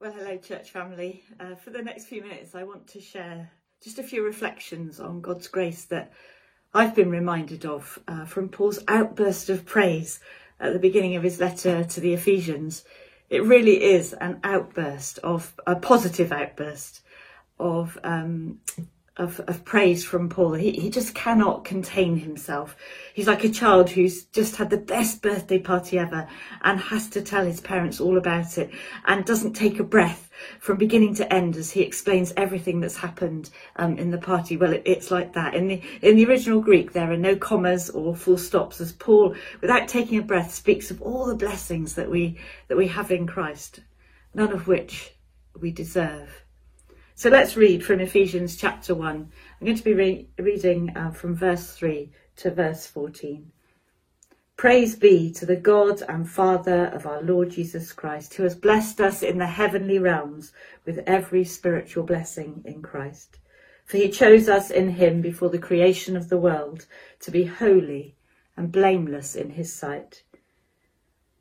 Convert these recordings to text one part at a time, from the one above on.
Well, hello, church family. Uh, for the next few minutes, I want to share just a few reflections on God's grace that I've been reminded of uh, from Paul's outburst of praise at the beginning of his letter to the Ephesians. It really is an outburst of a positive outburst of um, of, of praise from Paul. He, he just cannot contain himself. He's like a child who's just had the best birthday party ever and has to tell his parents all about it and doesn't take a breath from beginning to end as he explains everything that's happened um, in the party. Well, it, it's like that. In the, in the original Greek, there are no commas or full stops as Paul, without taking a breath, speaks of all the blessings that we, that we have in Christ, none of which we deserve. So let's read from Ephesians chapter 1. I'm going to be re- reading uh, from verse 3 to verse 14. Praise be to the God and Father of our Lord Jesus Christ, who has blessed us in the heavenly realms with every spiritual blessing in Christ. For he chose us in him before the creation of the world to be holy and blameless in his sight.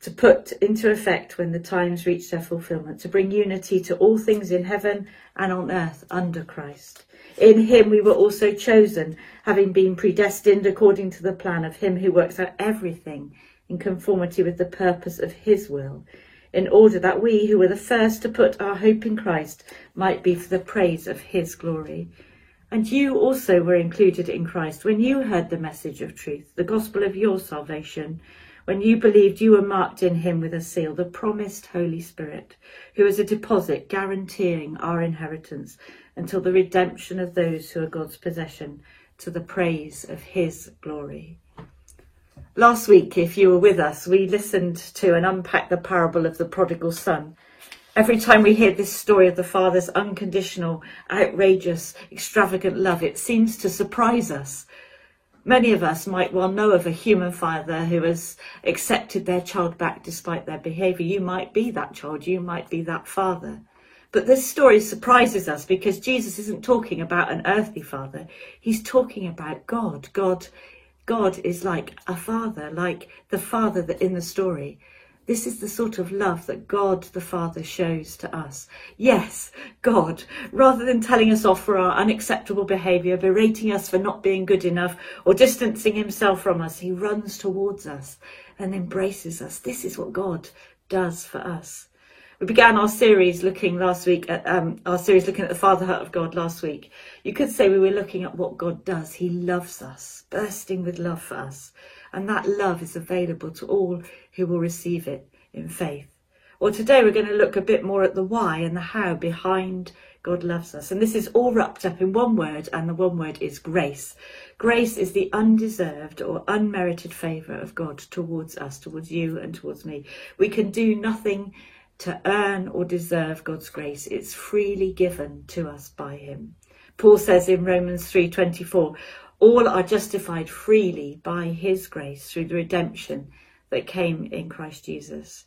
to put into effect when the times reach their fulfillment, to bring unity to all things in heaven and on earth under Christ. In him we were also chosen, having been predestined according to the plan of him who works out everything in conformity with the purpose of his will, in order that we who were the first to put our hope in Christ might be for the praise of his glory. And you also were included in Christ when you heard the message of truth, the gospel of your salvation. When you believed, you were marked in him with a seal, the promised Holy Spirit, who is a deposit guaranteeing our inheritance until the redemption of those who are God's possession to the praise of his glory. Last week, if you were with us, we listened to and unpacked the parable of the prodigal son. Every time we hear this story of the father's unconditional, outrageous, extravagant love, it seems to surprise us Many of us might well know of a human father who has accepted their child back despite their behaviour. You might be that child, you might be that father. But this story surprises us because Jesus isn't talking about an earthly father. He's talking about God. God, God is like a father, like the father that in the story. This is the sort of love that God the Father shows to us. Yes, God, rather than telling us off for our unacceptable behaviour, berating us for not being good enough, or distancing himself from us, he runs towards us and embraces us. This is what God does for us. We began our series looking last week at um, our series looking at the fatherhood of God last week. You could say we were looking at what God does. He loves us, bursting with love for us. And that love is available to all who will receive it in faith. Well, today we're going to look a bit more at the why and the how behind God loves us. And this is all wrapped up in one word, and the one word is grace. Grace is the undeserved or unmerited favour of God towards us, towards you, and towards me. We can do nothing to earn or deserve God's grace. It's freely given to us by Him. Paul says in Romans 3:24, all are justified freely by his grace through the redemption that came in Christ Jesus.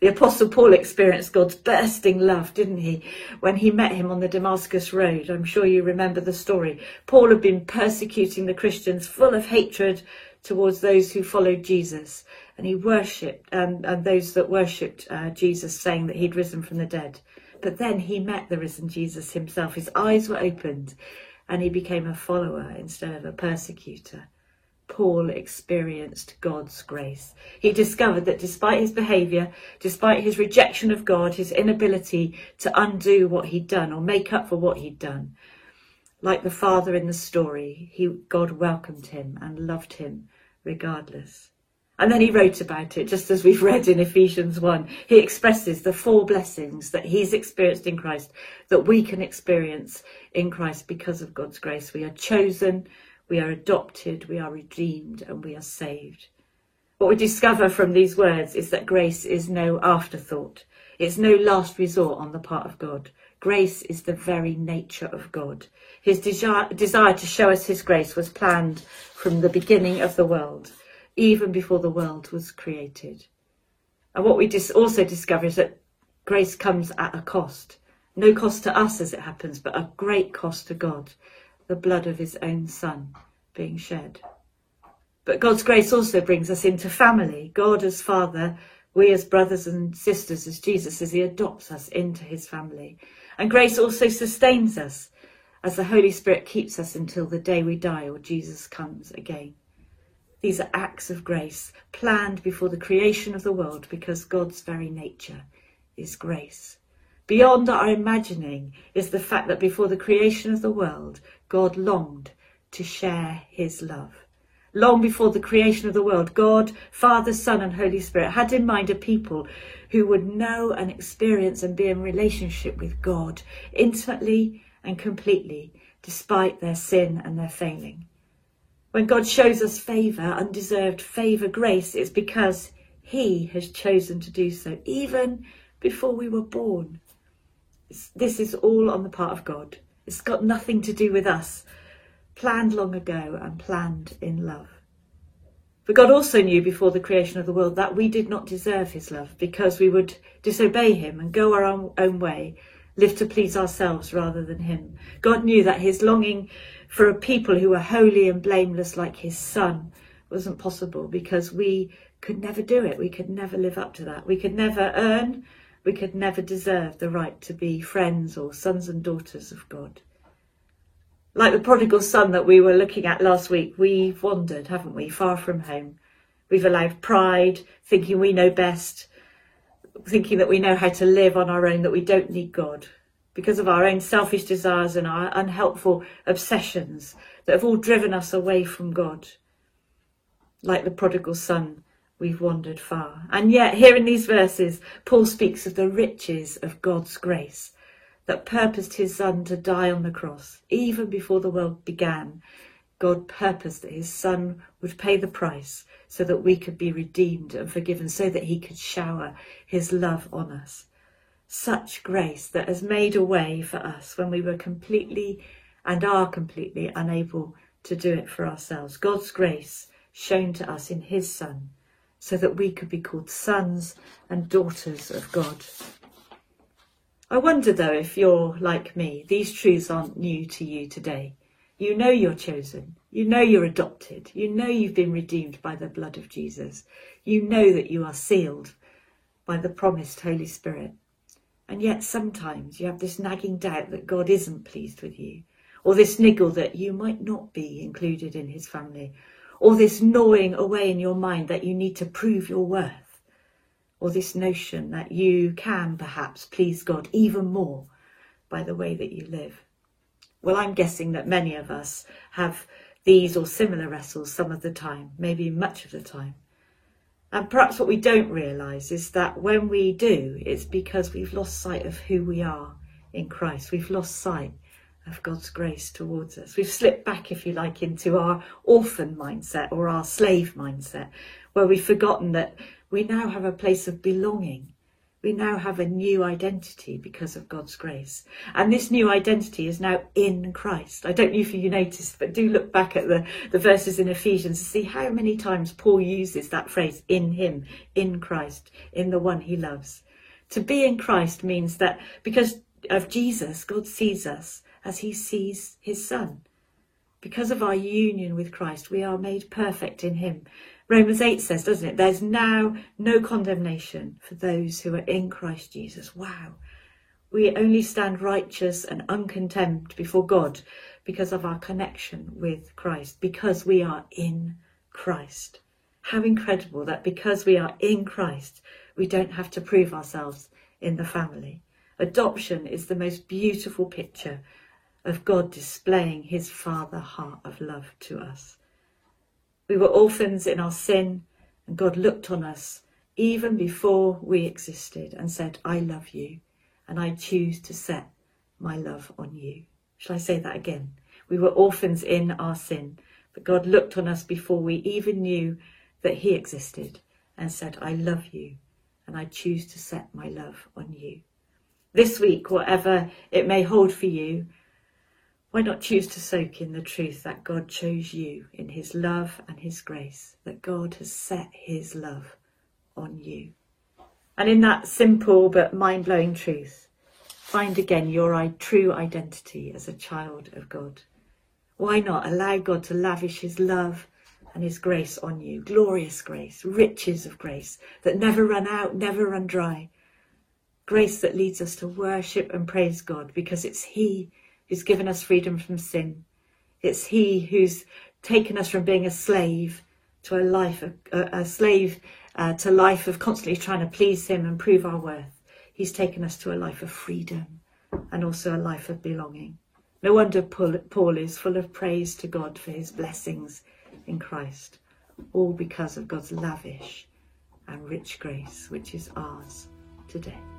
The Apostle Paul experienced God's bursting love, didn't he, when he met him on the Damascus Road? I'm sure you remember the story. Paul had been persecuting the Christians, full of hatred towards those who followed Jesus, and he worshipped, um, and those that worshipped uh, Jesus, saying that he'd risen from the dead. But then he met the risen Jesus himself. His eyes were opened, and he became a follower instead of a persecutor. Paul experienced God's grace. He discovered that despite his behaviour, despite his rejection of God, his inability to undo what he'd done or make up for what he'd done, like the father in the story, he, God welcomed him and loved him regardless. And then he wrote about it, just as we've read in Ephesians 1. He expresses the four blessings that he's experienced in Christ that we can experience in Christ because of God's grace. We are chosen, we are adopted, we are redeemed, and we are saved. What we discover from these words is that grace is no afterthought. It's no last resort on the part of God. Grace is the very nature of God. His desire, desire to show us his grace was planned from the beginning of the world, even before the world was created. And what we dis- also discover is that grace comes at a cost. No cost to us as it happens, but a great cost to God, the blood of his own son being shed. But God's grace also brings us into family. God as Father, we as brothers and sisters, as Jesus, as He adopts us into His family. And grace also sustains us as the Holy Spirit keeps us until the day we die or Jesus comes again. These are acts of grace planned before the creation of the world because God's very nature is grace. Beyond our imagining is the fact that before the creation of the world, God longed to share his love. Long before the creation of the world, God, Father, Son, and Holy Spirit had in mind a people who would know and experience and be in relationship with God intimately and completely, despite their sin and their failing. When God shows us favour, undeserved favour, grace, it's because He has chosen to do so, even before we were born. This is all on the part of God. It's got nothing to do with us, planned long ago and planned in love. But God also knew before the creation of the world that we did not deserve his love because we would disobey him and go our own, own way, live to please ourselves rather than him. God knew that his longing for a people who were holy and blameless like his son wasn't possible because we could never do it. We could never live up to that. We could never earn we could never deserve the right to be friends or sons and daughters of God. Like the prodigal son that we were looking at last week, we've wandered, haven't we, far from home. We've allowed pride, thinking we know best, thinking that we know how to live on our own, that we don't need God, because of our own selfish desires and our unhelpful obsessions that have all driven us away from God. Like the prodigal son, we've wandered far. And yet, here in these verses, Paul speaks of the riches of God's grace that purposed his son to die on the cross. Even before the world began, God purposed that his son would pay the price so that we could be redeemed and forgiven, so that he could shower his love on us. Such grace that has made a way for us when we were completely and are completely unable to do it for ourselves. God's grace shown to us in his son so that we could be called sons and daughters of God. I wonder though if you're like me, these truths aren't new to you today. You know you're chosen. You know you're adopted. You know you've been redeemed by the blood of Jesus. You know that you are sealed by the promised Holy Spirit. And yet sometimes you have this nagging doubt that God isn't pleased with you, or this niggle that you might not be included in his family, or this gnawing away in your mind that you need to prove your worth, or this notion that you can perhaps please God even more by the way that you live. Well, I'm guessing that many of us have these or similar wrestles some of the time, maybe much of the time. And perhaps what we don't realise is that when we do, it's because we've lost sight of who we are in Christ. We've lost sight of God's grace towards us. We've slipped back, if you like, into our orphan mindset or our slave mindset, where we've forgotten that we now have a place of belonging. We now have a new identity because of God's grace. And this new identity is now in Christ. I don't know if you noticed, but do look back at the, the verses in Ephesians to see how many times Paul uses that phrase in him, in Christ, in the one he loves. To be in Christ means that because of Jesus, God sees us as he sees his son. Because of our union with Christ, we are made perfect in him. Romans 8 says, doesn't it? There's now no condemnation for those who are in Christ Jesus. Wow. We only stand righteous and uncontemned before God because of our connection with Christ, because we are in Christ. How incredible that because we are in Christ, we don't have to prove ourselves in the family. Adoption is the most beautiful picture of God displaying his father heart of love to us. We were orphans in our sin, and God looked on us even before we existed and said, I love you, and I choose to set my love on you. Shall I say that again? We were orphans in our sin, but God looked on us before we even knew that he existed and said, I love you and I choose to set my love on you. This week, whatever it may hold for you, why not choose to soak in the truth that God chose you in his love and his grace, that God has set his love on you. And in that simple but mind blowing truth, find again your true identity as a child of God. Why not allow God to lavish his love and his grace on you? Glorious grace, riches of grace that never run out, never run dry. Grace that leads us to worship and praise God because it's he who's given us freedom from sin. It's he who's taken us from being a slave to a life, a, a slave uh, to life of constantly trying to please him and prove our worth. He's taken us to a life of freedom and also a life of belonging. No wonder Paul is full of praise to God for his blessings in Christ, all because of God's lavish and rich grace, which is ours today.